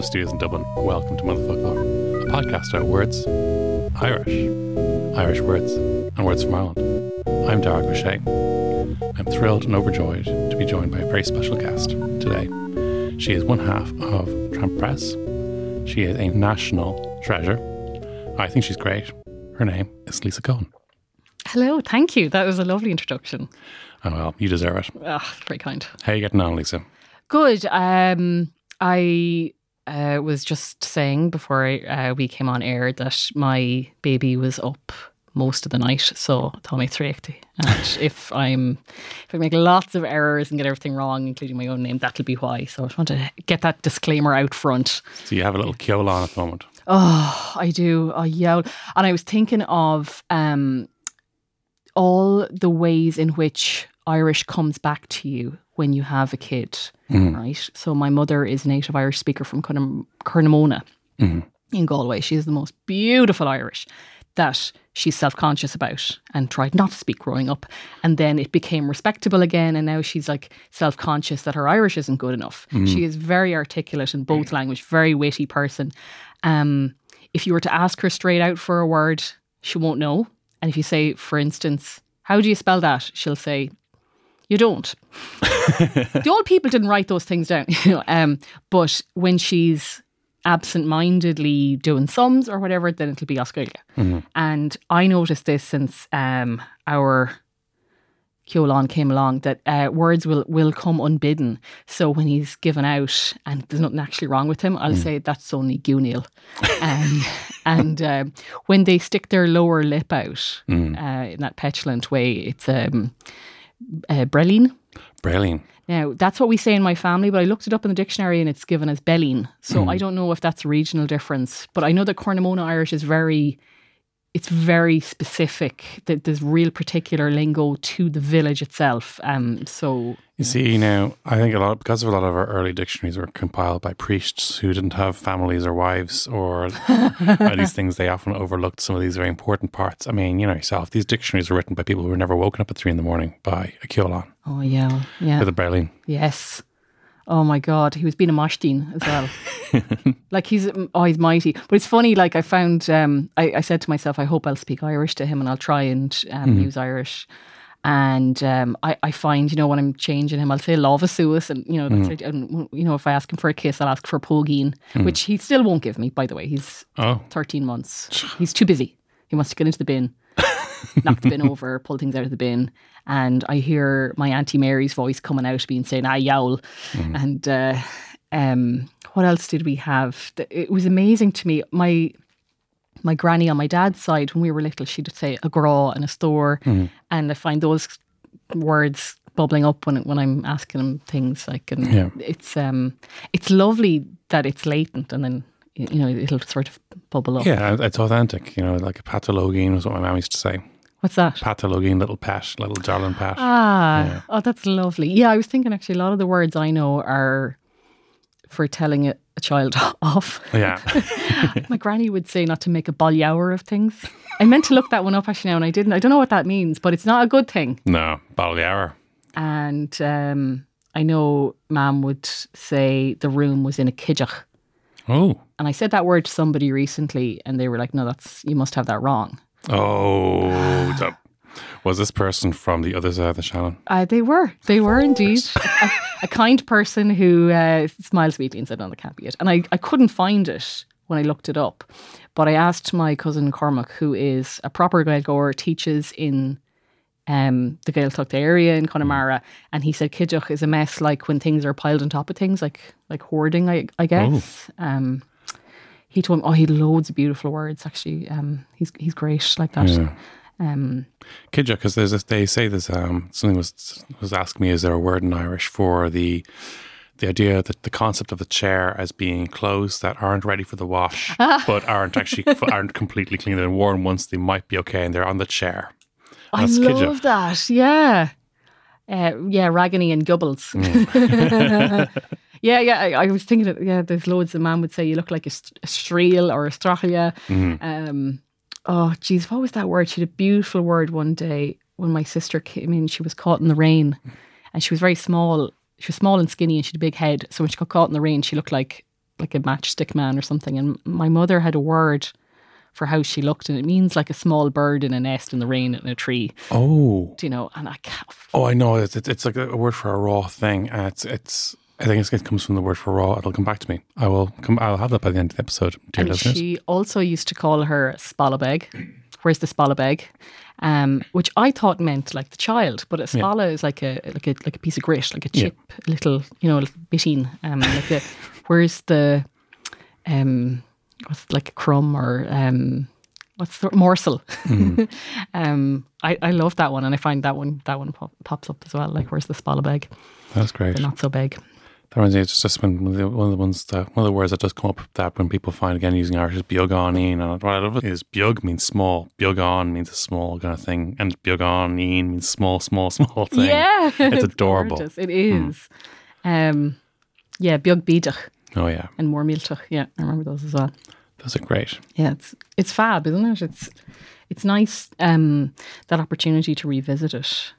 Headstuff Studios in Dublin, welcome to Motherfoclóir, a podcast about words, Irish, Irish words, and words from Ireland. I'm Darach Ó Séaghdha. I'm thrilled and overjoyed to be joined by a very special guest today. She is one half of Tramp Press. She is a national treasure. I think she's great. Her name is Lisa Coen. Hello, thank you. That was a lovely introduction. Oh, well, you deserve it. Ah, very kind. How are you getting on, Lisa? Good. Um, I uh, was just saying before uh, we came on air that my baby was up most of the night, so tell me three And if I'm if I make lots of errors and get everything wrong, including my own name, that'll be why. So I just want to get that disclaimer out front. So you have a little kill on at the moment. Oh, I do. I yell. And I was thinking of um, all the ways in which Irish comes back to you when you have a kid, Mm-hmm. right? So my mother is a native Irish speaker from Curnam- Cornamona mm-hmm. in Galway. She is the most beautiful Irish that she's self-conscious about and tried not to speak growing up. And then it became respectable again and now she's like self-conscious that her irish isn't good enough. Mm-hmm. She is very articulate in both language very witty person. Um, if you were to ask her straight out for a word she won't know. And if you say for instance how do you spell that? she'll say you don't. The old people didn't write those things down you know um, but when she's absent-mindedly doing sums or whatever then it'll be Australia. And I noticed this since um, our Keolan came along that uh, words will will come unbidden. So when he's given out and there's nothing actually wrong with him, I'll say that's only Gunil. um, and um, when they stick their lower lip out uh, in that petulant way, it's um, uh, Breline. Brilliant. Now, that's what we say in my family, but I looked it up in the dictionary and it's given as Belline. So I don't know if that's a regional difference, but I know that Cornamona Irish is very, it's very specific. That there's real particular lingo to the village itself. Um, so You see, now I think a lot because of a lot of our early dictionaries were compiled by priests who didn't have families or wives or these things. They often overlooked some of these very important parts. I mean, you know yourself; these dictionaries were written by people who were never woken up at three in the morning by a Keolan oh yeah, yeah, with a Berlin. yes. Oh my God, he was being a Mashtin as well. like he's oh he's mighty. But it's funny. Like I found, um, I, I said to myself, I hope I'll speak Irish to him and I'll try and um, use Irish. And um, I, I find, you know, when I'm changing him, I'll say love Suus, and you know, that's right. And you know, if I ask him for a kiss, I'll ask for Pogeen, which he still won't give me. By the way, he's Oh, 13 months. He's too busy. He wants to get into the bin, knock the bin over, pull things out of the bin. And I hear my Auntie Mary's voice coming out, being saying, ah, yowl. And uh, um, what else did we have? It was amazing to me. My my granny on my dad's side, when we were little, she'd say a gra and a store. And I find those words bubbling up when when I'm asking him things like and Yeah. it's um it's lovely that it's latent and then you know it'll sort of bubble up. yeah, it's authentic. You know, like a patologine was what my mum used to say. What's that? Patologine, little pet, little darling pet. Ah, oh, that's lovely. Yeah, I was thinking actually a lot of the words I know are for telling a, a child off. yeah, My granny would say not to make a hour of things. I meant to look that one up actually now, and I didn't. I don't know what that means, but it's not a good thing. no, bottle hour. And um, I know Mam would say the room was in a kijach. Oh. And I said that word to somebody recently, and they were like, "No, that's you must have that wrong." Oh. that- was this person from the other side of the Shannon? Uh, they were, they were indeed a, a kind person who uh, smiled sweetly and said, "No, that can't be it." And I, I couldn't find it when I looked it up, but I asked my cousin Cormac, who is a proper Gaeilgeoir, teaches in um, the Gaeltacht area in Connemara, and he said Kidduch is a mess like when things are piled on top of things, like like hoarding, I, I guess. Um, he told me, oh, he had loads of beautiful words. Actually, um, he's he's great like that. Yeah. Um, Kidja, because there's this, they say there's um something was was asking me is there a word in Irish for the the idea that the concept of the chair as being clothes that aren't ready for the wash but aren't actually aren't completely clean and worn once they might be okay and they're on the chair. I love that. Yeah. Uh, yeah, Raggany and Gubbles. yeah, yeah. I, I was thinking, of, yeah, there's loads. A man would say you look like a, st- a streel or a strachia. Um, oh, geez, what was that word? She had a beautiful word one day when my sister came in. She was caught in the rain and she was very small. She was small and skinny and she had a big head. So when she got caught in the rain, she looked like like a matchstick man or something. And my mother had a word for how she looked, and it means like a small bird in a nest in the rain in a tree. Oh, Do you know? And I can't. oh, I know. It's, it's like a word for a raw thing. And it's it's. I think it comes from the word for raw. It'll come back to me. I will come. I'll have that by the end of the episode, dear And listeners. she also used to call her Spalabeg. Where's the Spalabeg? Um, which I thought meant like the child, but a spalla is like a like a like a piece of grit, like a Yeah. chip, a little you know, a little bitting. Um, like a where's the um, what's it, like a crumb or um, what's the morsel? Mm-hmm. um, I I love that one, and I find that one that one pop, pops up as well. Like where's the Spallabeg? That's great. The not so big. That reminds me, it's just when one of the, one of the ones that one of the words that does come up that when people find again using Irish is bioganin. And what I love is biog means small, biogan means a small kind of thing, and bioganin means small, small, small thing. Yeah, it's adorable. gorgeous. It is. Um, yeah, Biog Bidach Oh yeah, and more Miltach. Yeah, I remember those as well. those are great. Yeah, it's it's fab, isn't it? It's it's nice um, that opportunity to revisit it.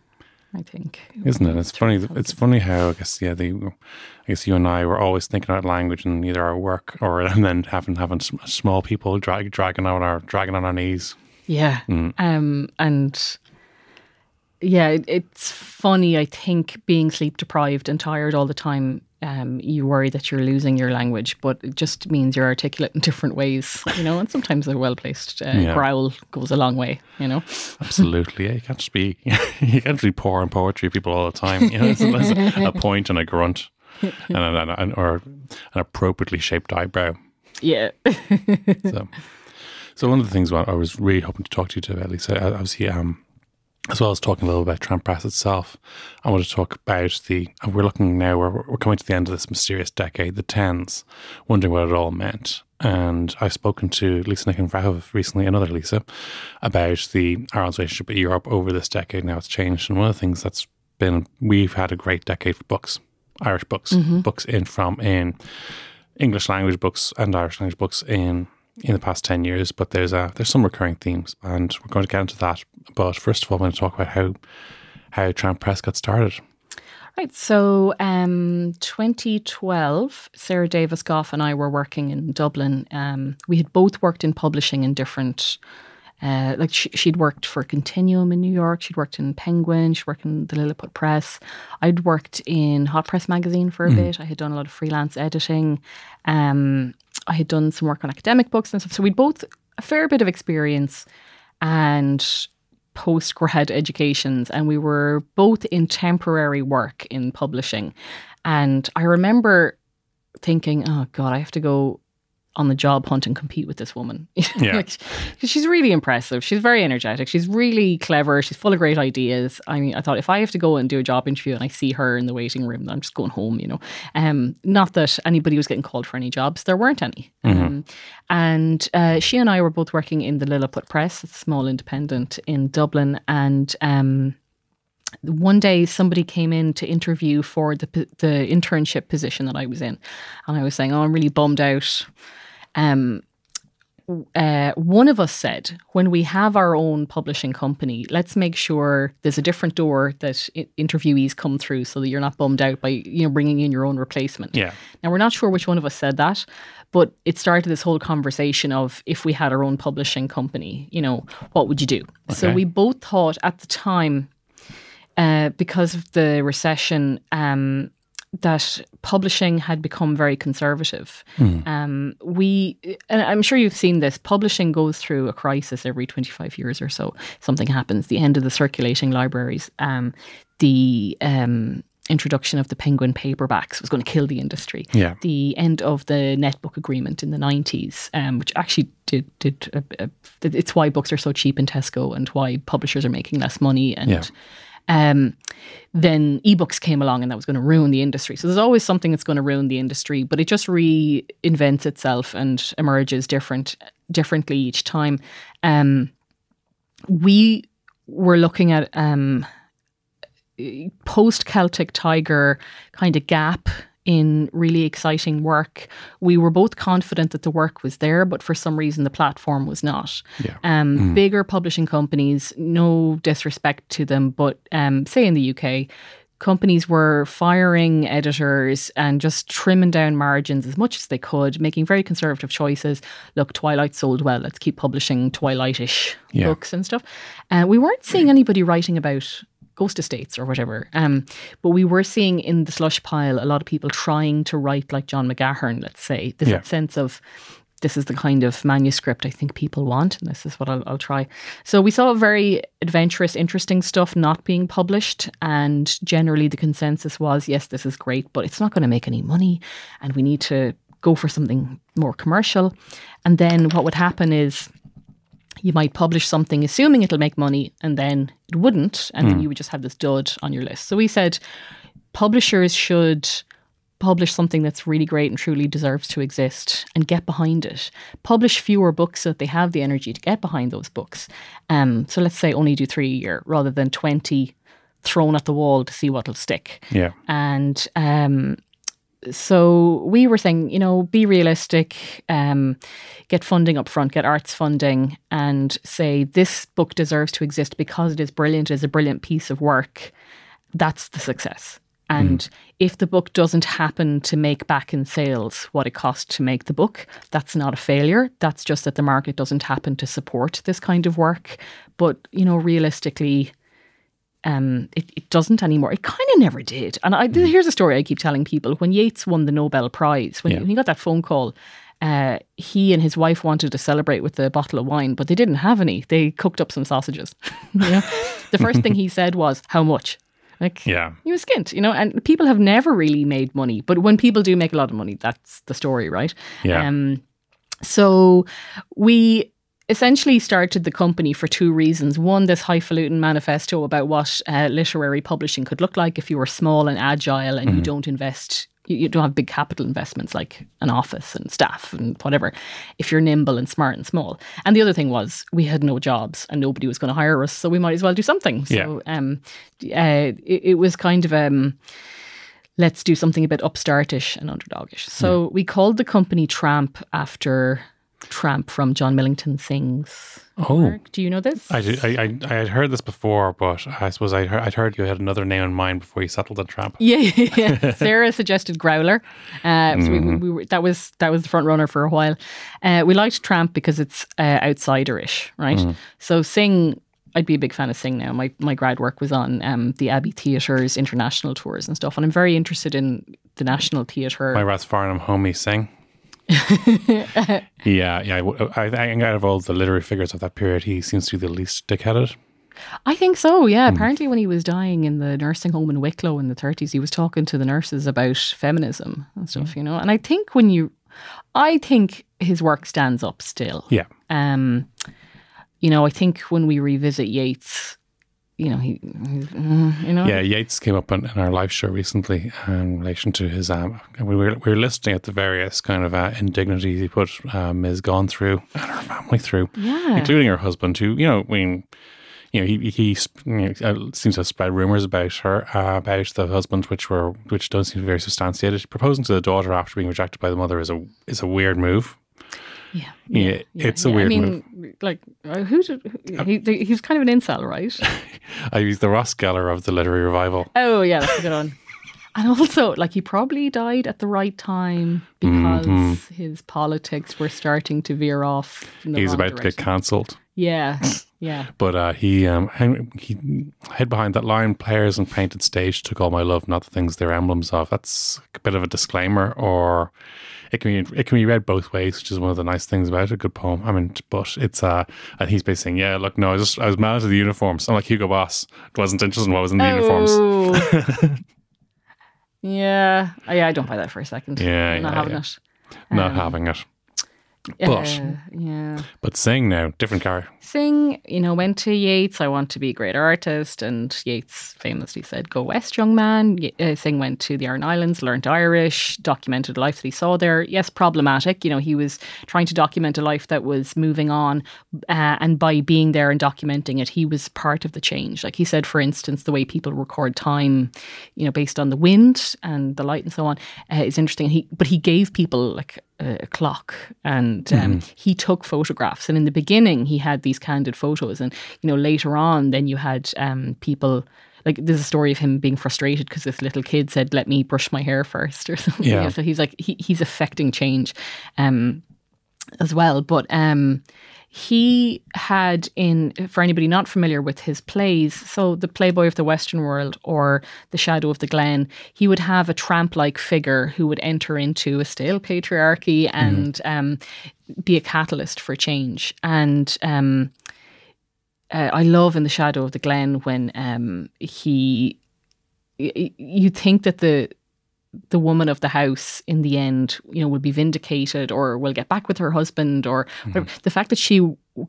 I think, Isn't it? It's funny. It's funny how I guess yeah, the I guess you and I were always thinking about language and either our work or and then having having small people drag dragging on our dragging on our knees. Yeah. Um, and yeah, it, it's funny. I think being sleep deprived and tired all the time, um, you worry that you're losing your language, but it just means you're articulate in different ways, you know. And sometimes a well placed uh, Yeah. growl goes a long way, you know. Absolutely, yeah. You can't just be you can't just be pouring poetry people all the time. You know, there's, a, a point and a grunt, and, an an or an appropriately shaped eyebrow. Yeah. So, so one of the things I was really hoping to talk to you about, Lisa, uh, obviously, um, as well as talking a little about Tramp Press itself, I want to talk about the. We're looking now. We're, we're coming to the end of this mysterious decade, the tens, wondering what it all meant. And I've spoken to Lisa Nick and recently, another Lisa, about the Ireland's relationship with Europe over this decade. Now it's changed, and one of the things that's been we've had a great decade for books, Irish books, mm-hmm. books in from in English language books and Irish language books in in the past ten years. But there's a there's some recurring themes, and we're going to get into that. But first of all, I'm going to talk about how how Tramp Press got started. Right. So, um, 2012, Sarah Davis Goff and I were working in Dublin. Um, we had both worked in publishing in different, uh, like she, she'd worked for Continuum in New York. She'd worked in Penguin. She'd worked in the Lilliput Press. I'd worked in Hot Press magazine for a bit. I had done a lot of freelance editing. Um, I had done some work on academic books and stuff. So we'd both a fair bit of experience and post grad educations, and we were both in temporary work in publishing. And I remember thinking, oh God, I have to go on the job hunt and compete with this woman. Yeah. like, she's really impressive. She's very energetic. She's really clever. She's full of great ideas. I mean, I thought if I have to go and do a job interview and I see her in the waiting room, then I'm just going home, you know. Um, not that anybody was getting called for any jobs. There weren't any. Um, and uh, she and I were both working in the Lilliput Press, a small independent in Dublin. And um, one day somebody came in to interview for the the internship position that I was in, and I was saying, "Oh, I'm really bummed out. Um, uh, one of us said, when we have our own publishing company, let's make sure there's a different door that I- interviewees come through, so that you're not bummed out by you know bringing in your own replacement. Yeah. Now we're not sure which one of us said that, but it started this whole conversation of if we had our own publishing company, you know, what would you do? So we both thought at the time, uh, because of the recession, um, that publishing had become very conservative. Um, we, and I'm sure you've seen this. Publishing goes through a crisis every 25 years or so. Something happens. The end of the circulating libraries. Um, the um, introduction of the Penguin paperbacks was going to kill the industry. Yeah. The end of the netbook agreement in the 90s, um, which actually did did uh, uh, it's why books are so cheap in Tesco and why publishers are making less money and. Yeah. Um, then ebooks came along and that was going to ruin the industry. So there's always something that's going to ruin the industry, but it just reinvents itself and emerges different differently each time. Um, we were looking at um, post Celtic Tiger kind of gap in really exciting work. We were both confident that the work was there, but for some reason the platform was not. Yeah. Um, Bigger publishing companies, no disrespect to them, but um, say in the UK, companies were firing editors and just trimming down margins as much as they could, making very conservative choices. Look, Twilight sold well. Let's keep publishing Twilight-ish Yeah. books and stuff. Uh, we weren't seeing anybody writing about ghost estates or whatever. Um, but we were seeing in the slush pile a lot of people trying to write like John McGahern, let's say. this Yeah. sense of this is the kind of manuscript I think people want, and this is what I'll, I'll try. So we saw very adventurous, interesting stuff not being published, and generally the consensus was, yes, this is great, but it's not going to make any money, and we need to go for something more commercial. And then what would happen is you might publish something assuming it'll make money and then it wouldn't and then you would just have this dud on your list. So we said publishers should publish something that's really great and truly deserves to exist and get behind it. Publish fewer books so that they have the energy to get behind those books. Um, so let's say only do three a year rather than 20 thrown at the wall to see what'll stick. Yeah. and um, so we were saying, you know, be realistic, um, get funding up front, get arts funding, and say this book deserves to exist because it is brilliant, it is a brilliant piece of work. That's the success. And if the book doesn't happen to make back in sales what it cost to make the book, that's not a failure. That's just that the market doesn't happen to support this kind of work. But, you know, realistically, um, it, it doesn't anymore. It kind of never did. And I, here's a story I keep telling people. When Yeats won the Nobel Prize, when, Yeah. when he got that phone call, uh, he and his wife wanted to celebrate with a bottle of wine, but they didn't have any. They cooked up some sausages. The first thing he said was, How much? Like, Yeah. he was skint, you know, and people have never really made money. But when people do make a lot of money, that's the story, right? Yeah. Um, so we essentially started the company for two reasons. One, this highfalutin manifesto about what uh, literary publishing could look like if you were small and agile and you don't invest. You don't have big capital investments like an office and staff and whatever. If you're nimble and smart and small, and the other thing was we had no jobs and nobody was going to hire us, so we might as well do something. So Yeah. um, uh, it, it was kind of um, let's do something a bit upstartish and underdogish. So we called the company Tramp after Tramp from John Millington Synge's. Oh. work. Do you know this? I, I, I, I had heard this before, but I suppose I'd heard, I'd heard you had another name in mind before you settled on Tramp. Yeah, yeah, yeah. Sarah suggested Growler. Uh, so we, we were, that was that was the front runner for a while. Uh, we liked Tramp because it's uh, outsiderish, right? So Synge, I'd be a big fan of Synge now. My my grad work was on um, the Abbey Theatre's international tours and stuff, and I'm very interested in the National Theatre. My Rathfarnham homie Synge. yeah, yeah. I, I think out of all the literary figures of that period, he seems to be the least dick-headed. I think so, yeah. Apparently, when he was dying in the nursing home in Wicklow in the 30s, he was talking to the nurses about feminism and stuff, you know. And I think when you, I think his work stands up still. Yeah, Um, you know, I think when we revisit Yeats, you know, he, you know, yeah. Yeats came up in, in our live show recently in relation to his. Um, we were we were listening at the various kind of uh, indignities he put um, Ms. Gonne through and her family through, Yeah. including her husband, who you know, I mean. You know, he he you know, uh, seems to have spread rumors about her, uh, about the husband, which were which don't seem very substantiated. Proposing to the daughter after being rejected by the mother is a is a weird move. Yeah. Yeah, it's a weird I mean, move. like, uh, who did, he, he was kind of an incel, right? I use the Ross Geller of the literary revival. oh, yeah, that's a good one. And also, like, he probably died at the right time because Mm-hmm. his politics were starting to veer off. He's about to get cancelled. Yeah, yeah. But uh, he um he hid behind that line. Players and painted stage took all my love, not the things they're emblems of. That's a bit of a disclaimer, or it can be it can be read both ways, which is one of the nice things about a good poem. I mean, but it's uh, and he's basically saying, yeah, look, no, I was just I was mad at the uniforms. I'm like Hugo Boss, It wasn't interested in what was in the uniforms. Oh. yeah. Oh, yeah, I don't buy that for a second. Yeah, I'm not yeah, having yeah. it. Not Um, having it, but Uh, yeah. but Synge now, different car. Synge, you know, went to Yeats, I want to be a great artist. And Yeats famously said, Go west, young man. Uh, Synge went to the Aran Islands, learned Irish, documented life that he saw there. Yes, problematic. You know, he was trying to document a life that was moving on. Uh, and by being there and documenting it, he was part of the change. Like he said, for instance, the way people record time, you know, based on the wind and the light and so on, uh, is interesting. He, but he gave people like a, clock and um, he took photographs. And in the beginning, he had these candid photos. And, you know, later on, then you had um, people. Like there's a story of him being frustrated because this little kid said, "Let me brush my hair first or something." Yeah. So he's like he, he's affecting change. Um, as well. But um, he had in for anybody not familiar with his plays, so the Playboy of the Western World or the Shadow of the Glen, he would have a tramp-like figure who would enter into a stale patriarchy and um, be a catalyst for change. And um, uh, I love in the Shadow of the Glen when um, he. You think that the the woman of the house in the end, you know, will be vindicated or will get back with her husband or whatever. the fact that she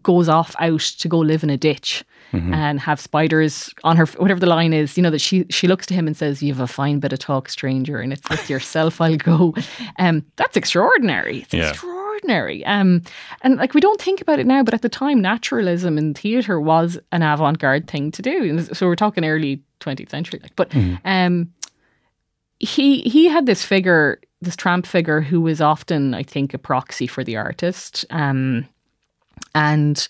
goes off out to go live in a ditch and have spiders on her, whatever the line is, you know, that she she looks to him and says, "You have a fine bit of talk, stranger, and it's with yourself I'll go." Um, that's extraordinary. It's Yeah. extraordinary. Um, and like we don't think about it now, but at the time, naturalism in theatre was an avant-garde thing to do. So we're talking early 20th century, like, but um he he had this figure, this tramp figure, who was often, I think, a proxy for the artist, um, and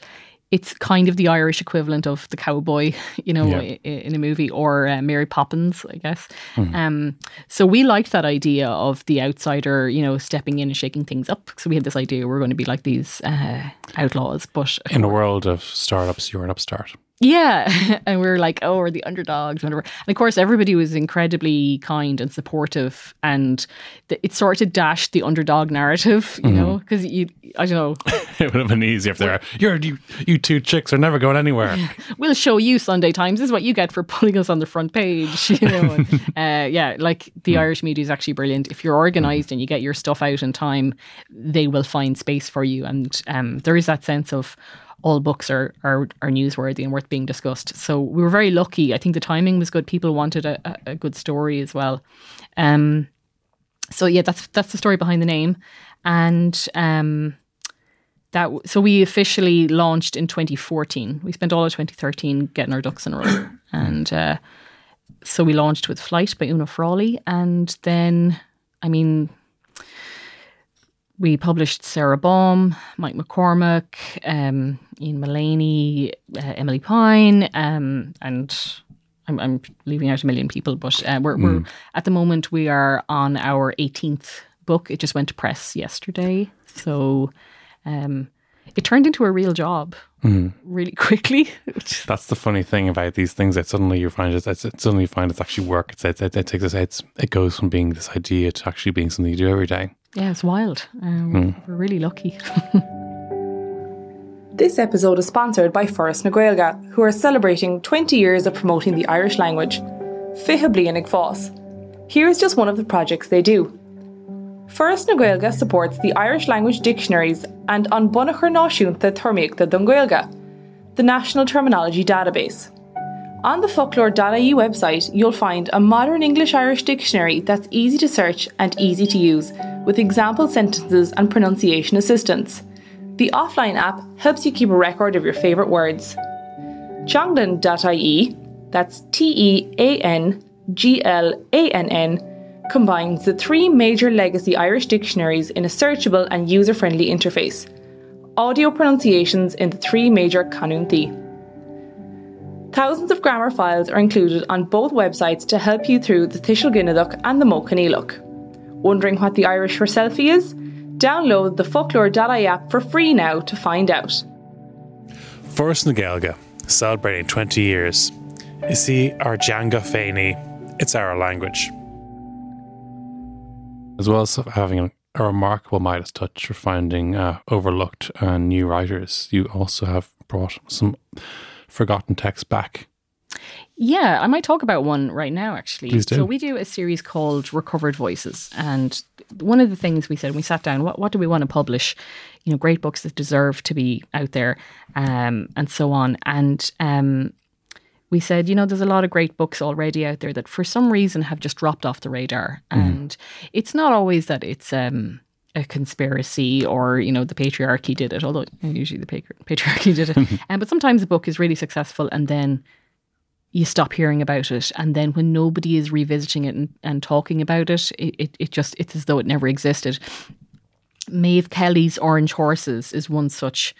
it's kind of the Irish equivalent of the cowboy, you know, Yeah. in a movie, or uh, Mary Poppins, I guess. Um, so we liked that idea of the outsider, you know, stepping in and shaking things up. So we had this idea we're going to be like these uh, outlaws, but In a world of startups, you're an upstart. yeah. And we were like, oh, we're the underdogs, whatever. And of course, everybody was incredibly kind and supportive. And th- it sort of dashed the underdog narrative, you know, because you, I don't know, it would have been easy if they're you're you, you two chicks are never going anywhere. we'll show you Sunday Times. This is what you get for putting us on the front page, you know. and, uh, yeah, like the Irish media is actually brilliant. If you're organized and you get your stuff out in time, they will find space for you. And um, there is that sense of, all books are, are are newsworthy and worth being discussed. So we were very lucky. I think the timing was good. People wanted a, a, a good story as well. Um, so yeah, that's that's the story behind the name, and um, that w- so we officially launched in 2014. We spent all of 2013 getting our ducks in a row, and uh, so we launched with Flight by Oona Frawley, and then I mean we published Sara Baume, Mike McCormack, um, Ian Maleney, uh, Emilie Pine, um, and I'm, I'm leaving out a million people, but uh, we're, we're at the moment we are on our 18th book. It just went to press yesterday, so um, it turned into a real job really quickly. That's the funny thing about these things that suddenly you find it's, it's, it's suddenly you find it's actually work. It's, it, it, it takes us it's, it goes from being this idea to actually being something you do every day. yeah, it's wild. Um, We're really lucky. This episode is sponsored by Foras na Gaeilge, who are celebrating 20 years of promoting the Irish language. Fiche bliain Foss. Here is just one of the projects they do. Foras na supports the Irish language dictionaries and An Bunachar Náisiúnta Tuirmíochta don Gaeilge, the National Terminology Database. On the focloir.ie website, you'll find a modern English Irish dictionary that's easy to search and easy to use, with example sentences and pronunciation assistance. The offline app helps you keep a record of your favourite words. Teanglann.ie, that's T E A N G L A N N, combines the three major legacy Irish dictionaries in a searchable and user friendly interface. audio pronunciations in the three major Dí. Thousands of grammar files are included on both websites to help you through the Tishel Ginaduk and the Mo Wondering what the Irish for selfie is? Download the focloir.ie app for free now to find out. Foras na Gaeilge, celebrating 20 years. You see, our Janga Fani, it's our language. As well as having a, a remarkable Midas touch for finding uh, overlooked and new writers, you also have brought some forgotten texts back. Yeah, I might talk about one right now, actually. Please do. So we do a series called Recovered Voices, and one of the things we said we sat down, what what do we want to publish? You know, great books that deserve to be out there, um, and so on. And um, we said, you know, there's a lot of great books already out there that for some reason have just dropped off the radar, Mm-hmm. and it's not always that it's. Um, a conspiracy or you know the patriarchy did it although usually the patri- patriarchy did it um, but sometimes a book is really successful and then you stop hearing about it and then when nobody is revisiting it and, and talking about it, it it it just it's as though it never existed Maeve Kelly's Orange Horses is one such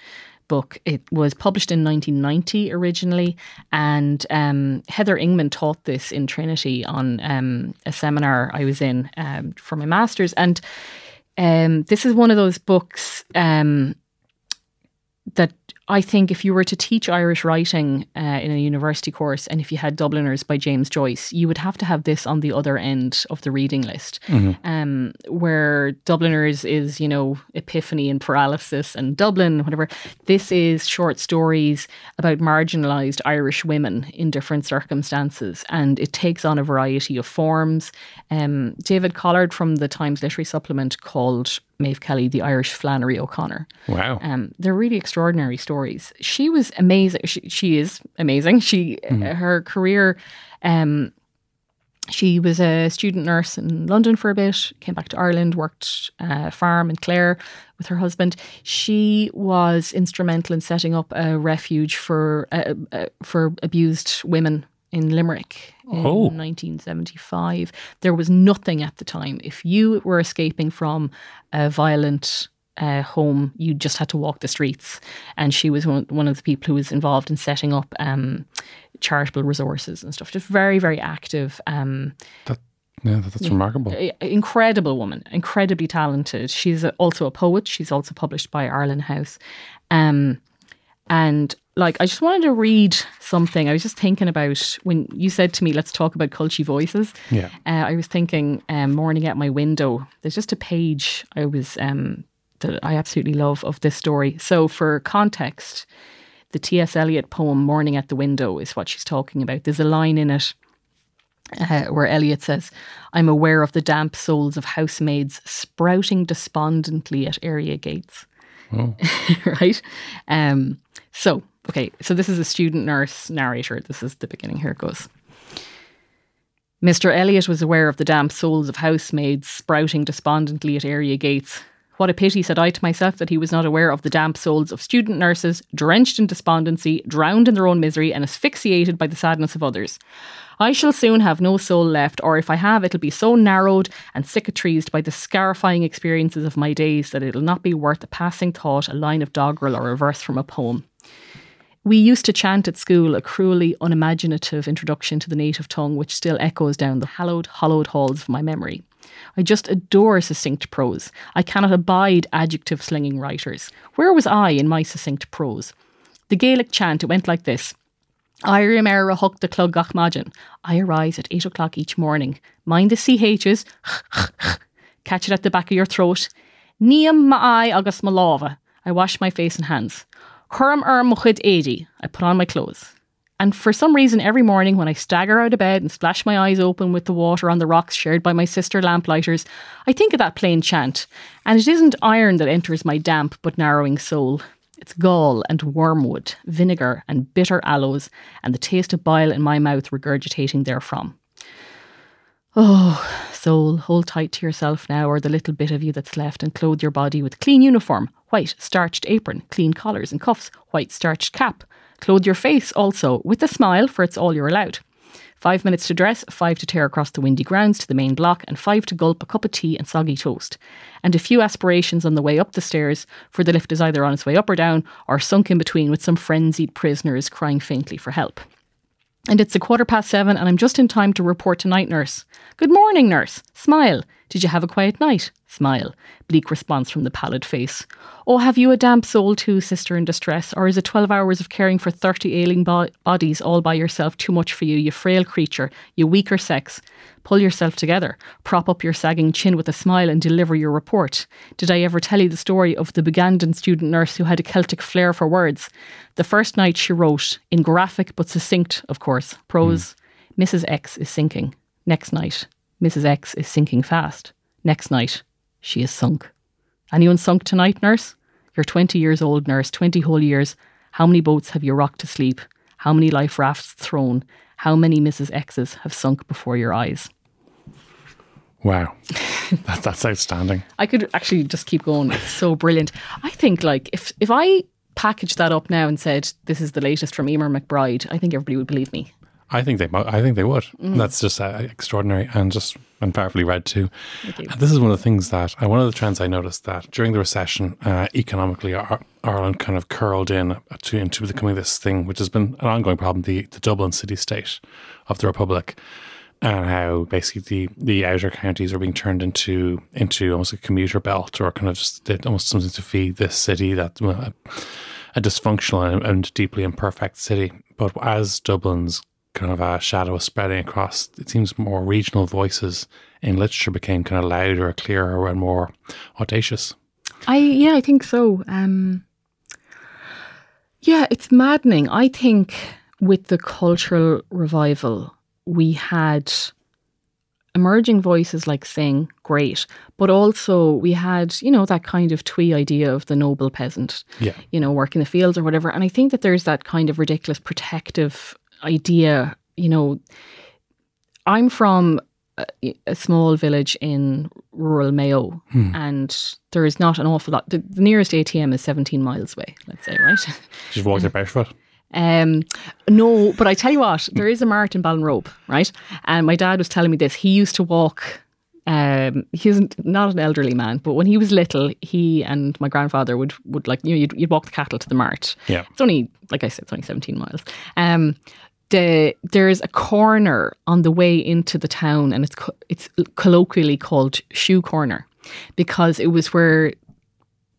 book. It was published in 1990 originally, and um, Heather Ingman taught this in Trinity on um, a seminar I was in um, for my master's. And um, this is one of those books um, I think if you were to teach Irish writing uh, in a university course and if you had Dubliners by James Joyce, you would have to have this on the other end of the reading list. Um, where Dubliners is, you know, epiphany and paralysis and Dublin, whatever. This is short stories about marginalised Irish women in different circumstances and it takes on a variety of forms. Um, David Collard from the Times Literary Supplement called Maeve Kelly the Irish Flannery O'Connor. Wow. Um, they're really extraordinary stories. She was amazing. She, she is amazing. She her career. Um, she was a student nurse in London for a bit. Came back to Ireland, worked uh, farm in Clare with her husband. She was instrumental in setting up a refuge for uh, uh, for abused women in Limerick in Oh. 1975. There was nothing at the time. If you were escaping from a violent uh, home, you just had to walk the streets. And she was one, one of the people who was involved in setting up um, charitable resources and stuff. Just very, very active. Um, That, yeah, that- that's remarkable. incredible woman, incredibly talented. She's a, also a poet. She's also published by Arlen House. Um, and like, I just wanted to read something. I was just thinking about when you said to me, let's talk about culty voices. Yeah. Uh, I was thinking, um, morning at my window, there's just a page I was, um, that I absolutely love of this story. So for context, the T.S. Eliot poem Morning at the Window is what she's talking about. There's a line in it uh, where Eliot says, I'm aware of the damp souls of housemaids sprouting despondently at area gates. right? Um, so, okay, so this is a student nurse narrator. This is the beginning. Here it goes. Mr. Eliot was aware of the damp souls of housemaids sprouting despondently at area gates. What a pity, said I to myself, that he was not aware of the damp souls of student nurses, drenched in despondency, drowned in their own misery, and asphyxiated by the sadness of others. I shall soon have no soul left, or if I have, it'll be so narrowed and cicatrized by the scarifying experiences of my days that it'll not be worth a passing thought, a line of doggerel, or a verse from a poem. We used to chant at school a cruelly unimaginative introduction to the native tongue, which still echoes down the hallowed, hollowed halls of my memory. I just adore succinct prose. I cannot abide adjective slinging writers. Where was I in my succinct prose? The Gaelic chant, it went like this. Irim era huck the clug gach magin. I arise at eight o'clock each morning. Mind the CHs. Catch it at the back of your throat. Niam ma agus ma lava. I wash my face and hands. Curum er muchid edi. I put on my clothes. And for some reason, every morning when I stagger out of bed and splash my eyes open with the water on the rocks shared by my sister lamplighters, I think of that plain chant. And it isn't iron that enters my damp but narrowing soul. It's gall and wormwood, vinegar and bitter aloes, and the taste of bile in my mouth regurgitating therefrom. Oh, soul, hold tight to yourself now, or the little bit of you that's left, and clothe your body with clean uniform, white starched apron, clean collars and cuffs, white starched cap. Clothe your face also with a smile, for it's all you're allowed. Five minutes to dress, five to tear across the windy grounds to the main block, and five to gulp a cup of tea and soggy toast. And a few aspirations on the way up the stairs, for the lift is either on its way up or down, or sunk in between with some frenzied prisoners crying faintly for help. And it's a quarter past seven, and I'm just in time to report to night nurse. Good morning, nurse. Smile. Did you have a quiet night? Smile. Bleak response from the pallid face. Oh, have you a damp soul too, sister in distress? Or is it 12 hours of caring for 30 ailing bo- bodies all by yourself too much for you, you frail creature, you weaker sex? Pull yourself together, prop up your sagging chin with a smile and deliver your report. Did I ever tell you the story of the Bugandan student nurse who had a Celtic flair for words? The first night she wrote, in graphic but succinct, of course, prose, mm. Mrs. X is sinking. Next night, Mrs. X is sinking fast. Next night, she is sunk. Anyone sunk tonight, nurse? You're 20 years old, nurse, 20 whole years. How many boats have you rocked to sleep? How many life rafts thrown? How many Mrs. X's have sunk before your eyes? Wow. that, that's outstanding. I could actually just keep going. It's so brilliant. I think like if if I packaged that up now and said this is the latest from Eimear McBride, I think everybody would believe me. I think they, I think they would. Mm. That's just uh, extraordinary and just and powerfully read too. And this is one of the things that uh, one of the trends I noticed that during the recession, uh, economically, Ireland kind of curled in to, into becoming this thing, which has been an ongoing problem, the, the Dublin city state of the Republic, and how basically the, the outer counties are being turned into into almost a commuter belt or kind of just almost something to feed this city that a, a dysfunctional and, and deeply imperfect city. But as Dublin's kind of a shadow spreading across. It seems more regional voices in literature became kind of louder, clearer, and more audacious. I yeah, I think so. Um, yeah, it's maddening. I think with the cultural revival, we had emerging voices like Synge, great, but also we had, you know, that kind of twee idea of the noble peasant, yeah. you know, working the fields or whatever. And I think that there's that kind of ridiculous protective idea, you know, I'm from a, a small village in rural Mayo, hmm. and there is not an awful lot. The, the, nearest ATM is 17 miles away, let's say, right? Just walk there barefoot. Um, no, but I tell you what, there is a mart in Ballinrobe, right? And my dad was telling me this. He used to walk. Um, he's not an elderly man, but when he was little, he and my grandfather would would like you know you'd, you'd walk the cattle to the mart. Yeah, it's only like I said, it's only seventeen miles. Um, the there's a corner on the way into the town, and it's it's colloquially called Shoe Corner, because it was where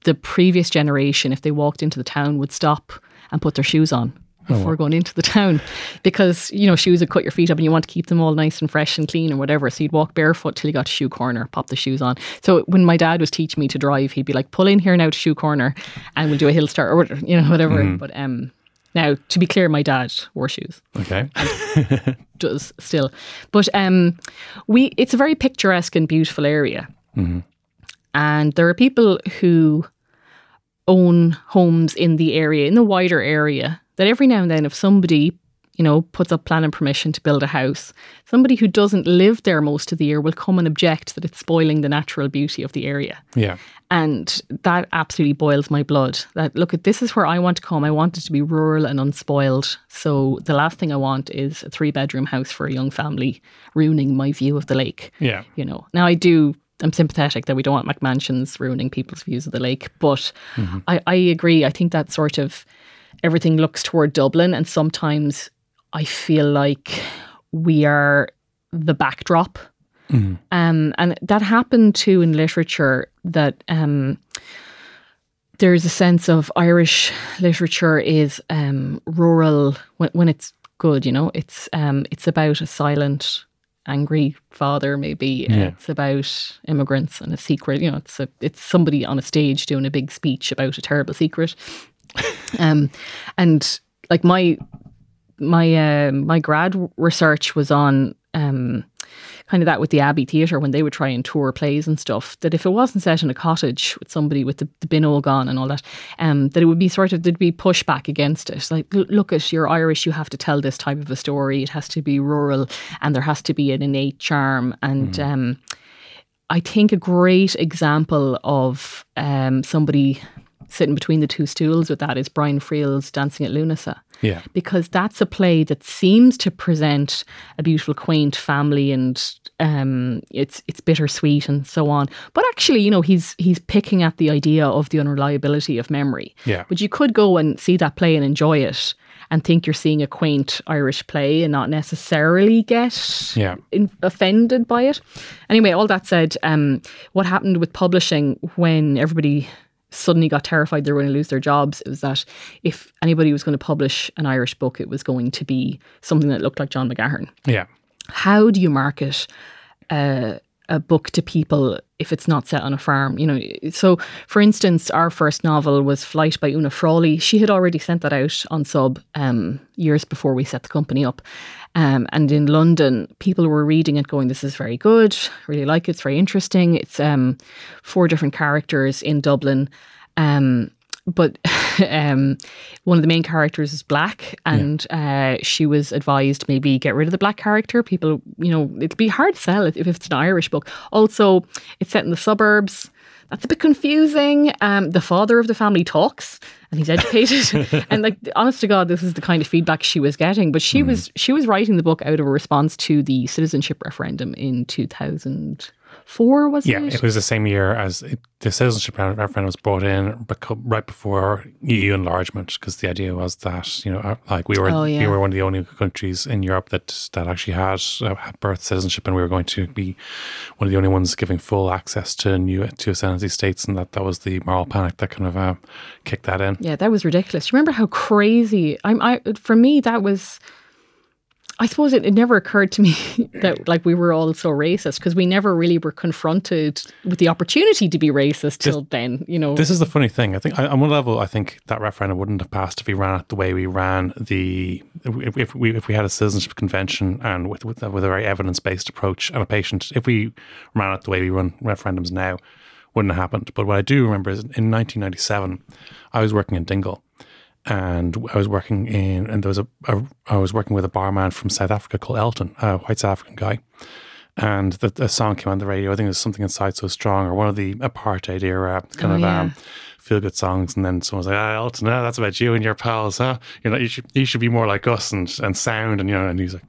the previous generation, if they walked into the town, would stop and put their shoes on before oh, going into the town because you know shoes would cut your feet up and you want to keep them all nice and fresh and clean and whatever so you'd walk barefoot till you got to shoe corner pop the shoes on so when my dad was teaching me to drive he'd be like pull in here now to shoe corner and we'll do a hill start or you know whatever mm. but um now, to be clear, my dad wore shoes. Okay. does still. But um, we it's a very picturesque and beautiful area. Mm-hmm. And there are people who own homes in the area, in the wider area, that every now and then, if somebody you know, puts up planning permission to build a house. Somebody who doesn't live there most of the year will come and object that it's spoiling the natural beauty of the area. Yeah. And that absolutely boils my blood. That look at this is where I want to come. I want it to be rural and unspoiled. So the last thing I want is a three bedroom house for a young family ruining my view of the lake. Yeah. You know. Now I do I'm sympathetic that we don't want McMansions ruining people's views of the lake. But mm-hmm. I, I agree. I think that sort of everything looks toward Dublin and sometimes I feel like we are the backdrop. Mm. Um, and that happened too in literature that um, there's a sense of Irish literature is um, rural when, when it's good, you know, it's um, it's about a silent, angry father, maybe. Yeah. It's about immigrants and a secret, you know, it's a, it's somebody on a stage doing a big speech about a terrible secret. Um, and like my my uh, my grad research was on um, kind of that with the Abbey Theatre when they would try and tour plays and stuff. That if it wasn't set in a cottage with somebody with the, the bin all gone and all that, um, that it would be sort of there'd be pushback against it. Like, look at you're Irish, you have to tell this type of a story. It has to be rural, and there has to be an innate charm. And mm. um, I think a great example of um, somebody sitting between the two stools with that is Brian Friel's Dancing at Lughnasa. Yeah. Because that's a play that seems to present a beautiful, quaint family and um, it's it's bittersweet and so on. But actually, you know, he's he's picking at the idea of the unreliability of memory. Yeah. But you could go and see that play and enjoy it and think you're seeing a quaint Irish play and not necessarily get Yeah. in, offended by it. Anyway, all that said, um, what happened with publishing when everybody suddenly got terrified they were going to lose their jobs it was that if anybody was going to publish an Irish book, it was going to be something that looked like John McGahern. Yeah. How do you market a, a book to people if it's not set on a farm? You know, so for instance, our first novel was Flight by Oona Frawley. She had already sent that out on sub um, years before we set the company up. Um, and in London, people were reading it, going, "This is very good. Really like it. It's very interesting. It's um, four different characters in Dublin." Um, but um, one of the main characters is black, and uh, she was advised maybe get rid of the black character. People, you know, it'd be hard to sell it if it's an Irish book. Also, it's set in the suburbs. That's a bit confusing. Um, the father of the family talks, and he's educated. and like, honest to God, this is the kind of feedback she was getting. But she was she was writing the book out of a response to the citizenship referendum in two thousand four. Was Yeah, it? it was the same year as it, the citizenship referendum was brought in right before EU enlargement, because the idea was that you know, uh, like we were, Oh, yeah. we were one of the only countries in Europe that that actually had, uh, had birth citizenship, and we were going to be one of the only ones giving full access to new to ascendancy states, and that that was the moral panic that kind of uh, kicked that in. Yeah, that was ridiculous. You remember how crazy? I'm. I for me that was. I suppose it, it never occurred to me that like we were all so racist because we never really were confronted with the opportunity to be racist till then. You know. This is the funny thing. I think on one level, I think that referendum wouldn't have passed if we ran it the way we ran the if, if we if we had a citizenship convention and with with, with a very evidence based approach and a patient. If we ran it the way we run referendums now, wouldn't have happened. But what I do remember is in 1997, I was working in Dingle. And I was working in, and there was a, a, I was working with a barman from South Africa called Elton, a white South African guy and the, the song came on the radio. I think it was something inside so strong, or one of the apartheid era kind Oh, of yeah. um, feel good songs. And then someone was like, "Ah, Elton, ah, that's about you and your pals, huh? You know, you should you should be more like us and and sound." And you know, and he's like,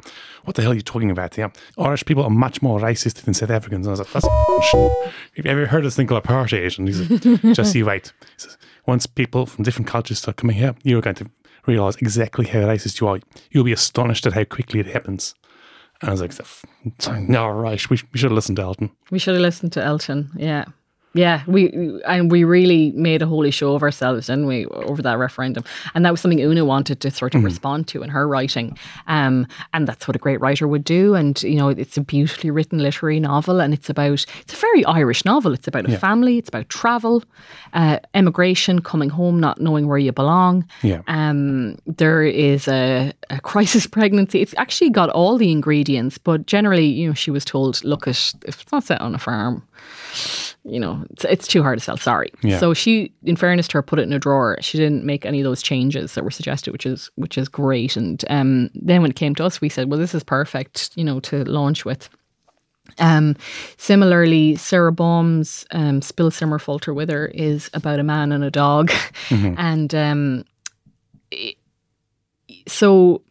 "What the hell are you talking about? Yeah, Irish people are much more racist than South Africans." And I was like, "That's. Have you ever heard of this thing called apartheid?" And he's like, "Just you wait." He says, "Once people from different cultures start coming here, you're going to." Realize exactly how racist you are. You'll be astonished at how quickly it happens. And I was like, no, right, we, we should have listened to Elton. We should have listened to Elton. Yeah. Yeah, we and we really made a holy show of ourselves, didn't we, over that referendum? And that was something Oona wanted to sort of respond to in her writing, um, and that's what a great writer would do. And you know, it's a beautifully written literary novel, and it's about it's a very Irish novel. It's about a family, it's about travel, uh, emigration, coming home, not knowing where you belong. Yeah. Um, there is a, a crisis pregnancy. It's actually got all the ingredients, but generally, you know, she was told, look, it's not set on a farm, you know, it's, it's too hard to sell. Sorry. Yeah. So she, in fairness to her, put it in a drawer. She didn't make any of those changes that were suggested, which is which is great. And um, then when it came to us, we said, well, this is perfect, you know, to launch with. Um, similarly, Sara Baume's um, Spill Simmer Falter Wither is about a man and a dog. and um, i- so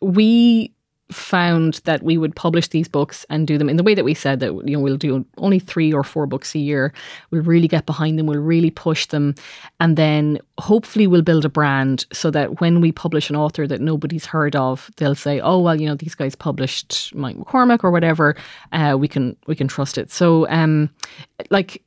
we found that we would publish these books and do them in the way that we said that you know we'll do only three or four books a year. We'll really get behind them. We'll really push them. And then hopefully we'll build a brand so that when we publish an author that nobody's heard of they'll say oh well you know these guys published Mike McCormack or whatever uh, we can we can trust it. So um like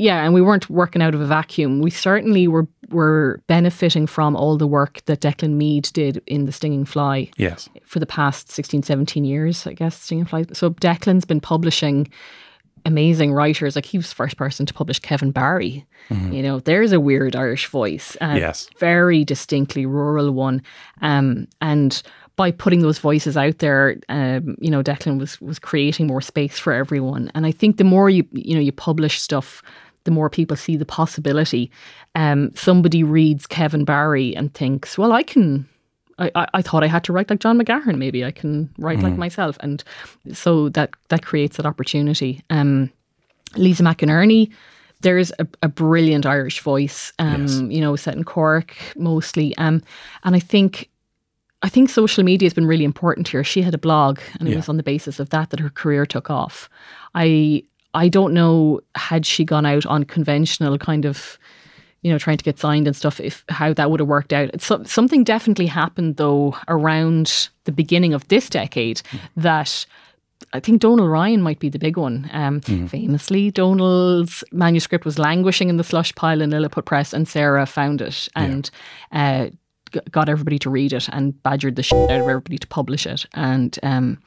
yeah, and we weren't working out of a vacuum. We certainly were were benefiting from all the work that Declan Meade did in The Stinging Fly Yes. for the past 16, 17 years, I guess, Stinging Fly. So Declan's been publishing amazing writers. Like he was the first person to publish Kevin Barry. You know, there's a weird Irish voice. And Yes. Very distinctly rural one. Um, and by putting those voices out there, um, you know, Declan was was creating more space for everyone. And I think the more you you know you publish stuff, the more people see the possibility. Um, somebody reads Kevin Barry and thinks, well, I can. I, I, I thought I had to write like John McGahern. Maybe I can write like myself, and so that that creates that opportunity. Um, Lisa McInerney there's a, a brilliant Irish voice, um, Yes. you know, set in Cork mostly. Um, and I think I think social media has been really important here. She had a blog, and it Yeah. was on the basis of that that her career took off. I I don't know had she gone out on conventional kind of, you know, trying to get signed and stuff, if how that would have worked out. So- something definitely happened though around the beginning of this decade that. I think Donal Ryan might be the big one. Um, Famously, Donal's manuscript was languishing in the slush pile in Lilliput Press, and Sarah found it and uh, got everybody to read it and badgered the shit out of everybody to publish it. And um,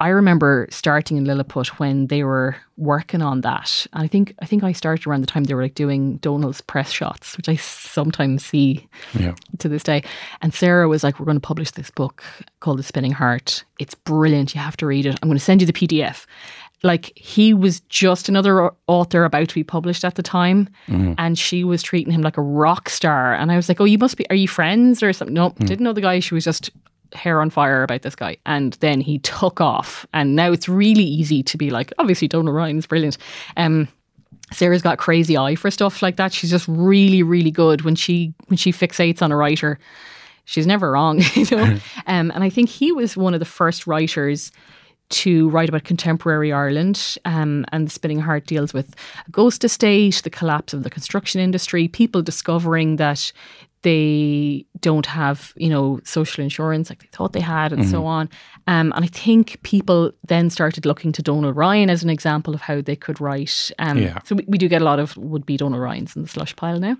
I remember starting in Lilliput when they were working on that. And I think I think I started around the time they were like doing Donal's press shots, which I sometimes see Yeah. to this day. And Sarah was like, We're going to publish this book called The Spinning Heart. It's brilliant. You have to read it. I'm going to send you the PDF. Like, he was just another author about to be published at the time. Mm-hmm. And she was treating him like a rock star. And I was like, Oh, you must be, are you friends or something? No, mm. didn't know the guy. She was just hair on fire about this guy. And then he took off. And now it's really easy to be like, obviously, Donal Ryan is brilliant. Um, Sarah's got crazy eye for stuff like that. She's just really, really good when she when she fixates on a writer. She's never wrong, you know. um, and I think he was one of the first writers to write about contemporary Ireland. Um, and the Spinning Heart deals with a ghost estate, the collapse of the construction industry, people discovering that they don't have, you know, social insurance like they thought they had, and so on. Um, and I think people then started looking to Donal Ryan as an example of how they could write. Um, Yeah. So we, we do get a lot of would be Donal Ryans in the slush pile now.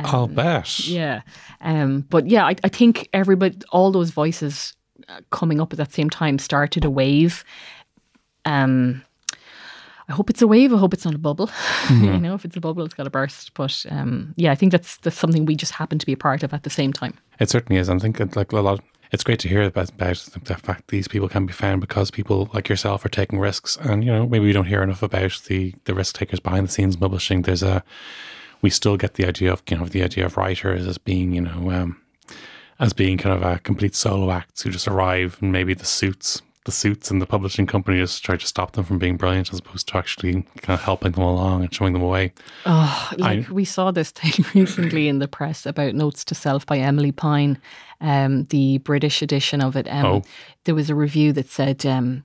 I'll bet. Yeah. Um, but yeah, I, I think everybody, all those voices uh, coming up at that same time started a wave. Um, I hope it's a wave. I hope it's not a bubble. you know, if it's a bubble, it's got to burst. But um, yeah, I think that's that's something we just happen to be a part of at the same time. It certainly is. I think it, like a lot. It's great to hear about, about the fact these people can be found because people like yourself are taking risks, and you know maybe we don't hear enough about the the risk takers behind the scenes publishing. There's a we still get the idea of you know the idea of writers as being you know um, as being kind of a complete solo acts who just arrive and maybe the suits the suits and the publishing company just try to stop them from being brilliant as opposed to actually kind of helping them along and showing them a way. Oh, like we saw this thing recently in the press about Notes to Self by Emilie Pine, um, the British edition of it. Um, Oh. There was a review that said um,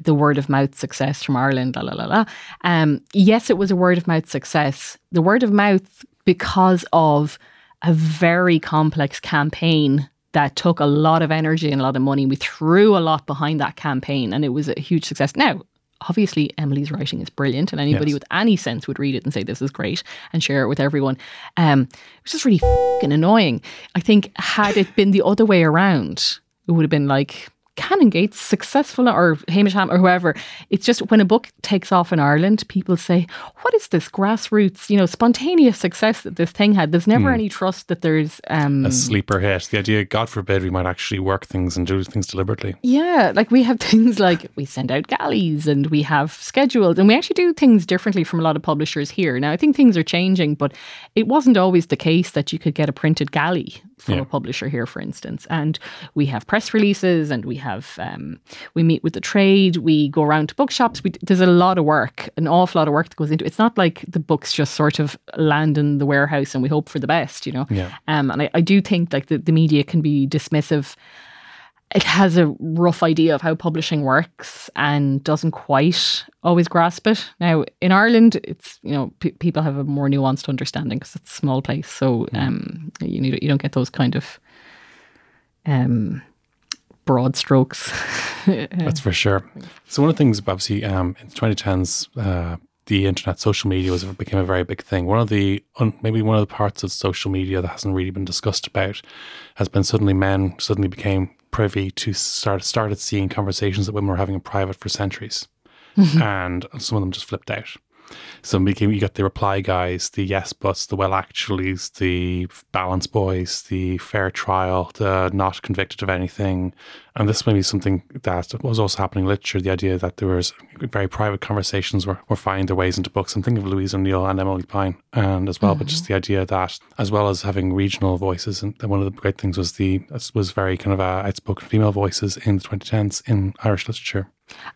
the word of mouth success from Ireland, la la la la. Um, yes, it was a word of mouth success. The word of mouth because of a very complex campaign that took a lot of energy and a lot of money. We threw a lot behind that campaign and it was a huge success. Now, obviously, Emilie's writing is brilliant and anybody Yes. with any sense would read it and say, this is great and share it with everyone. Um, it was just really fucking annoying. I think had it been the other way around, it would have been like, Canongate's successful or Hamish Ham or whoever. It's just when a book takes off in Ireland, people say, What is this grassroots, you know, spontaneous success that this thing had? There's never any trust that there's um A sleeper hit. The idea, God forbid, we might actually work things and do things deliberately. Yeah, like we have things like we send out galleys and we have scheduled and we actually do things differently from a lot of publishers here. Now, I think things are changing, but it wasn't always the case that you could get a printed galley from Yeah. a publisher here, for instance. And we have press releases and we have, um, we meet with the trade, we go around to bookshops. We, there's a lot of work, an awful lot of work that goes into it. It's not like the books just sort of land in the warehouse and we hope for the best, you know? Yeah. Um, and I, I do think like the, the media can be dismissive it has a rough idea of how publishing works and doesn't quite always grasp it. Now, in Ireland, it's you know p- people have a more nuanced understanding because it's a small place, so um, you need you don't get those kind of um, broad strokes. That's for sure. So one of the things, obviously, um, in the 2010s, uh, the internet, social media was became a very big thing. One of the un, maybe one of the parts of social media that hasn't really been discussed about has been suddenly men suddenly became privy to start started seeing conversations that women were having in private for centuries, and some of them just flipped out. So it became, you got the reply guys, the yes buts, the well actuallys, the balance boys, the fair trial, the not convicted of anything. And this may be something that was also happening in literature, the idea that there was very private conversations were, were finding their ways into books. I'm thinking of Louise O'Neill and Emilie Pine and as well, but just the idea that as well as having regional voices, and one of the great things was the was very kind of uh, outspoken female voices in the 2010s in Irish literature.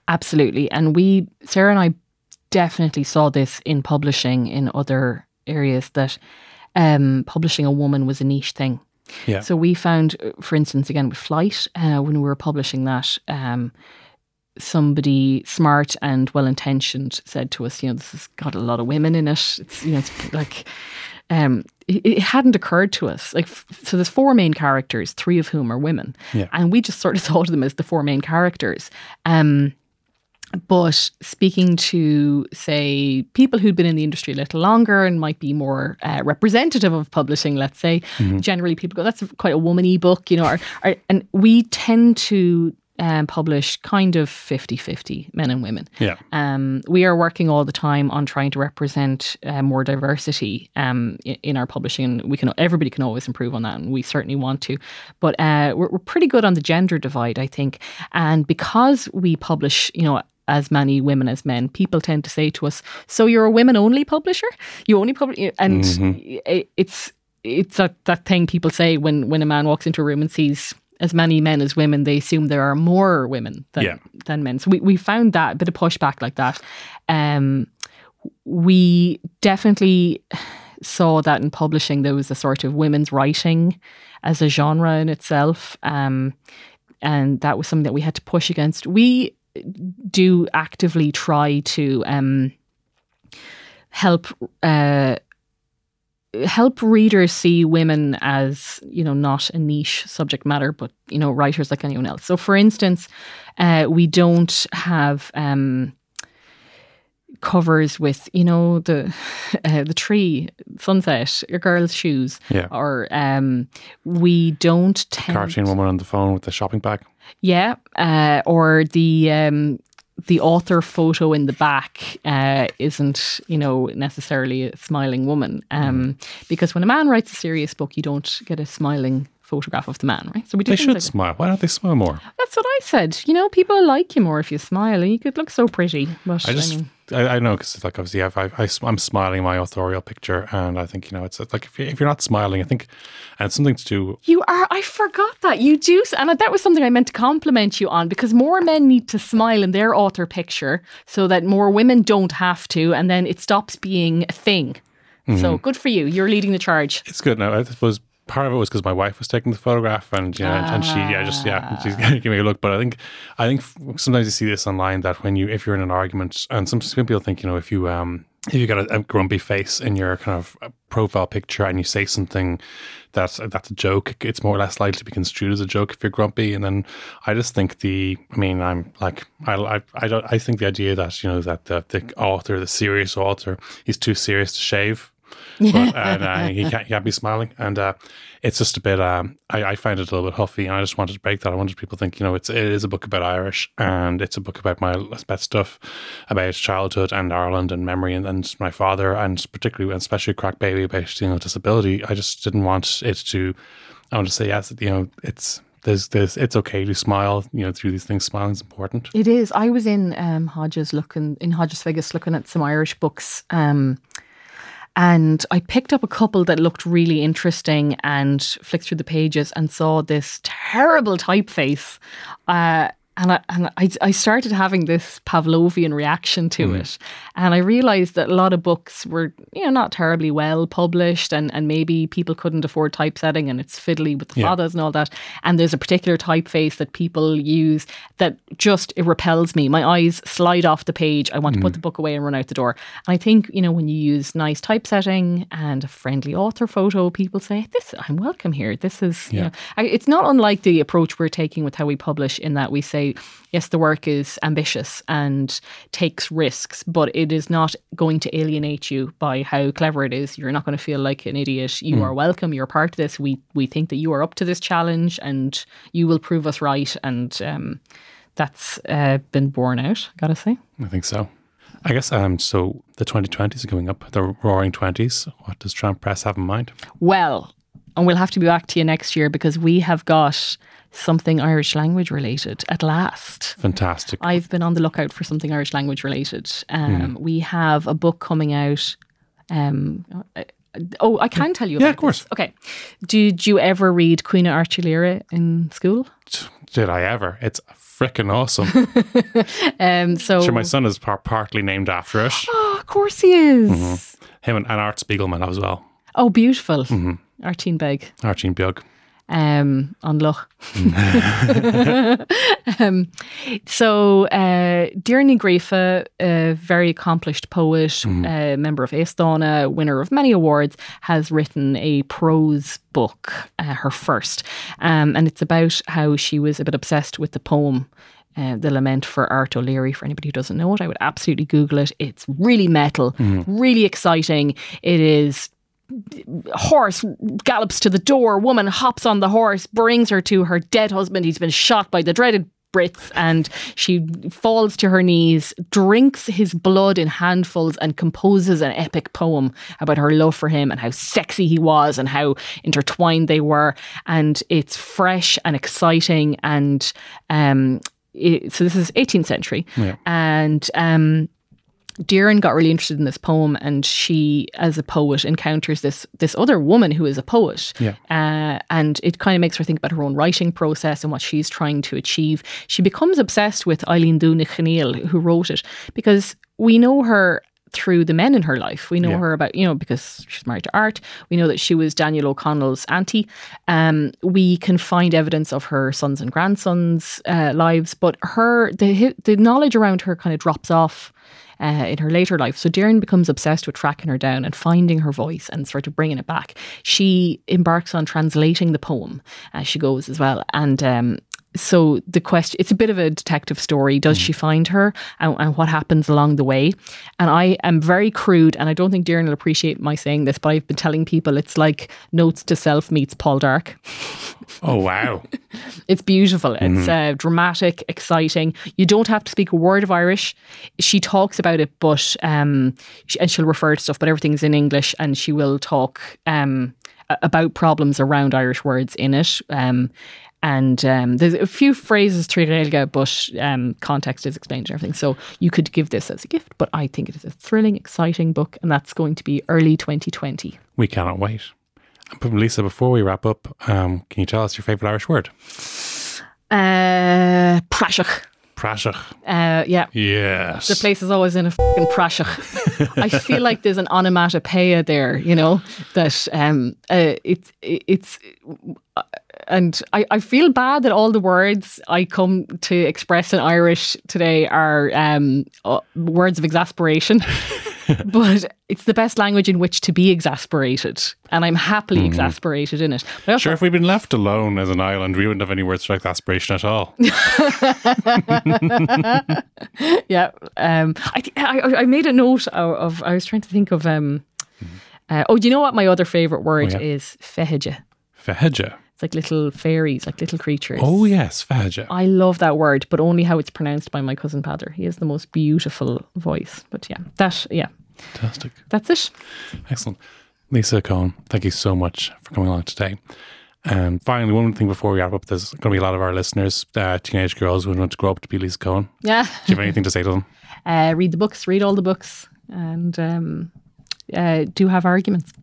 Absolutely, and we Sarah and I definitely saw this in publishing in other areas that um, publishing a woman was a niche thing. Yeah. So we found, uh, for instance, again with Flight, uh, when we were publishing that, um, somebody smart and well intentioned said to us, you know, this has got a lot of women in it. It's you know, it's like um, it, it hadn't occurred to us. Like, f- so there's four main characters, three of whom are women, Yeah. and we just sort of thought of them as the four main characters. Um, but speaking to, say, people who'd been in the industry a little longer and might be more uh, representative of publishing, let's say, generally people go, that's quite a womany book, you know, or, or, and we tend to um, publish kind of 50 50 men and women. Yeah. Um, we are working all the time on trying to represent uh, more diversity um, i- in our publishing. We can everybody can always improve on that, and we certainly want to. But uh, we're, we're pretty good on the gender divide, I think. And because we publish, you know. As many women as men, people tend to say to us, "So you're a women-only publisher? You only publish?" And it, it's it's that, that thing people say when when a man walks into a room and sees as many men as women, they assume there are more women than Yeah. than men. So we, we found that a bit of pushback like that. Um, we definitely saw that in publishing there was a sort of women's writing as a genre in itself. Um, and that was something that we had to push against. We do actively try to um, help uh, help readers see women as you know not a niche subject matter but you know writers like anyone else so for instance uh, we don't have um, covers with you know the uh, the tree sunset your girl's shoes Yeah. or um, we don't tend Cartoon woman on the phone with the shopping bag. Yeah, uh, or the um, the author photo in the back uh, isn't, you know, necessarily a smiling woman. Um, Because when a man writes a serious book, you don't get a smiling photograph of the man, right? So we do They should like smile. Why don't they smile more? That's what I said. You know, people like you more if you smile. And you could look so pretty. But I just, mean, I, I know because like obviously I've, I've, I, am smiling my authorial picture, and I think you know it's like if, you, if you're not smiling, I think, and it's something to do. You are. I forgot that you do, and that was something I meant to compliment you on because more men need to smile in their author picture so that more women don't have to, and then it stops being a thing. Mm-hmm. So good for you. You're leading the charge. It's good now. I suppose part of it was because my wife was taking the photograph, and you know, and she, yeah, just yeah, she's giving me a look. But I think, I think sometimes you see this online that when you, if you're in an argument, and some, some people think, you know, if you, um, if you got a, a grumpy face in your kind of profile picture and you say something that's that's a joke, it's more or less likely to be construed as a joke if you're grumpy. And then I just think the, I mean, I'm like, I, I, I don't, I think the idea that you know that the, the author, the serious author, he's too serious to shave but, and uh, he can't he can't be smiling, and uh, it's just a bit. Um, I, I find it a little bit huffy, and I just wanted to break that. I wanted people to think, you know, it's it is a book about Irish, and it's a book about my about stuff about childhood and Ireland and memory, and, and my father, and particularly and especially Crack Baby about you know disability. I just didn't want it to. I want to say yes, you know, it's there's there's it's okay to smile, you know, through these things. Smiling is important. It is. I was in um, Hodges looking in Hodges Figgis looking at some Irish books. Um, and I picked up a couple that looked really interesting and flicked through the pages and saw this terrible typeface. Uh, and I, and I, I started having this Pavlovian reaction to mm-hmm. it. And I realized that a lot of books were, you know, not terribly well published and, and maybe people couldn't afford typesetting and it's fiddly with the Yeah. fathers and all that. And there's a particular typeface that people use that just it repels me. My eyes slide off the page. I want to put mm-hmm. the book away and run out the door. And I think, you know, when you use nice typesetting and a friendly author photo, people say, This I'm welcome here. This is you Yeah. know I, it's not unlike the approach we're taking with how we publish in that we say, yes, the work is ambitious and takes risks, but it is not going to alienate you by how clever it is. You're not going to feel like an idiot. You are welcome. You're part of this. We we think that you are up to this challenge and you will prove us right. And um, that's uh, been borne out, I gotta say. I think so. I guess um. So the 2020s are coming up. The Roaring Twenties. What does Tramp Press have in mind? Well, and we'll have to be back to you next year because we have got something Irish language related at last. Fantastic. I've been on the lookout for something Irish language related. Um, We have a book coming out. Um, uh, oh, I can tell you. Yeah, about of course. this. Okay. Did you ever read Caoineadh Airt Uí Laoghaire in school? Did I ever? It's freaking awesome. Um, so, sure, my son is par- partly named after it. oh, of course he is. Mm-hmm. Him and, and Art Spiegelman as well. Oh, beautiful. Mm-hmm. Artine Beg. Archie Bjug. Um, on Loch. um, so, uh, Deirdre Graefe, a very accomplished poet, uh, member of Aosdána, winner of many awards, has written a prose book, uh, her first. Um, and it's about how she was a bit obsessed with the poem. Uh, the Lament for Art O'Leary. For anybody who doesn't know it, I would absolutely Google it. It's really metal, really exciting. It is horse gallops to the door. Woman hops on the horse, brings her to her dead husband. He's been shot by the dreaded Brits, and she falls to her knees, drinks his blood in handfuls, and composes an epic poem about her love for him and how sexy he was and how intertwined they were. And it's fresh and exciting. And um, so this is 18th century, Yeah. and um, Doireann got really interested in this poem, and she, as a poet, encounters this this other woman who is a poet, Yeah. uh, and it kind of makes her think about her own writing process and what she's trying to achieve. She becomes obsessed with Eileen Dúna Chneil, who wrote it, because we know her through the men in her life. We know Yeah. her about, you know, because she's married to Art. We know that she was Daniel O'Connell's auntie. Um, we can find evidence of her sons and grandsons' uh, lives, but her the the knowledge around her kind of drops off uh, in her later life. So Doireann becomes obsessed with tracking her down and finding her voice and sort of bringing it back. She embarks on translating the poem as she goes as well. And um, so the question, it's a bit of a detective story. Does she find her and, and what happens along the way? And I am very crude, and I don't think Doireann will appreciate my saying this, but I've been telling people it's like Notes to Self meets Poldark. Oh, wow. It's beautiful. It's uh, dramatic, exciting. You don't have to speak a word of Irish. She talks about it, but um, sh- and she'll refer to stuff, but everything's in English, and she will talk um, about problems around Irish words in it. Um, and um, there's a few phrases through Gaeilge, but um, context is explained and everything. So you could give this as a gift, but I think it is a thrilling, exciting book, and that's going to be early 2020. we cannot wait. But Lisa, before we wrap up, um, can you tell us your favourite Irish word? Uh, Praiseach. Praiseach. Uh, yeah, Yes. The place is always in a fucking praiseach. I feel like there's an onomatopoeia there, you know, that um, uh, it's it's, uh, and I, I feel bad that all the words I come to express in Irish today are um, uh, words of exasperation. but it's the best language in which to be exasperated, and I'm happily exasperated in it. Also Sure, if we'd been left alone as an island, we wouldn't have any words for exasperation at all. yeah. Um, I, th- I I made a note of, of I was trying to think of um. Uh, oh, do you know what my other favorite word yeah. is? Feheja. Feheja. It's like little fairies, like little creatures. Oh, yes, Feheja. I love that word, but only how it's pronounced by my cousin Padder. He has the most beautiful voice. But yeah, that yeah, Fantastic. that's it. Excellent. Lisa Coen, thank you so much for coming along today. And finally, one thing before we wrap up, there's going to be a lot of our listeners, uh, teenage girls who want to grow up to be Lisa Coen. Yeah. Do you have anything to say to them? Uh, read the books, read all the books, and um, uh, do have arguments.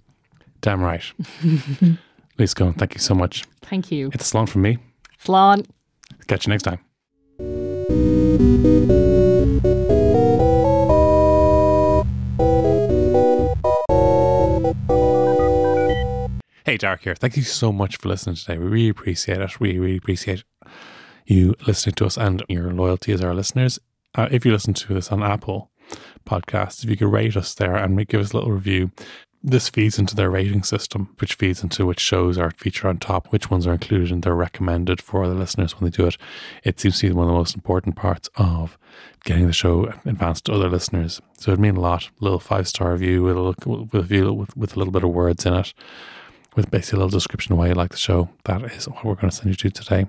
Damn right. Lisa Coen, thank you so much. Thank you. It's Slán from me. Flan. Catch you next time. Hey, Darach here. Thank you so much for listening today. We really appreciate it. We really appreciate you listening to us and your loyalty as our listeners. Uh, if you listen to this on Apple Podcasts, if you could rate us there and give us a little review, this feeds into their rating system, which feeds into which shows are featured on top, which ones are included, and they're recommended for the listeners when they do it. It seems to be one of the most important parts of getting the show advanced to other listeners. So it'd mean a lot. A little five star review with a little, with a view with, with a little bit of words in it, with basically a little description of why you like the show. That is what we're going to send you to today.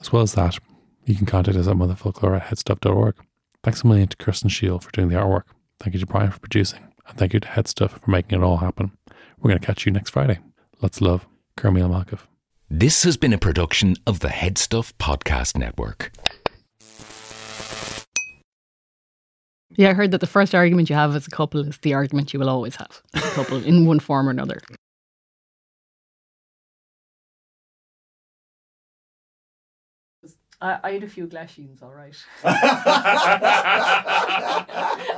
As well as that, you can contact us at motherfocloir at headstuff.org. Thanks a million to Kirsten Shield for doing the artwork. Thank you to Brian for producing. And thank you to Headstuff for making it all happen. We're going to catch you next Friday. Let's love Kermil Malkov. This has been a production of the Headstuff Podcast Network. Yeah, I heard that the first argument you have as a couple is the argument you will always have as a couple in one form or another. I, I had a few glashings, all right.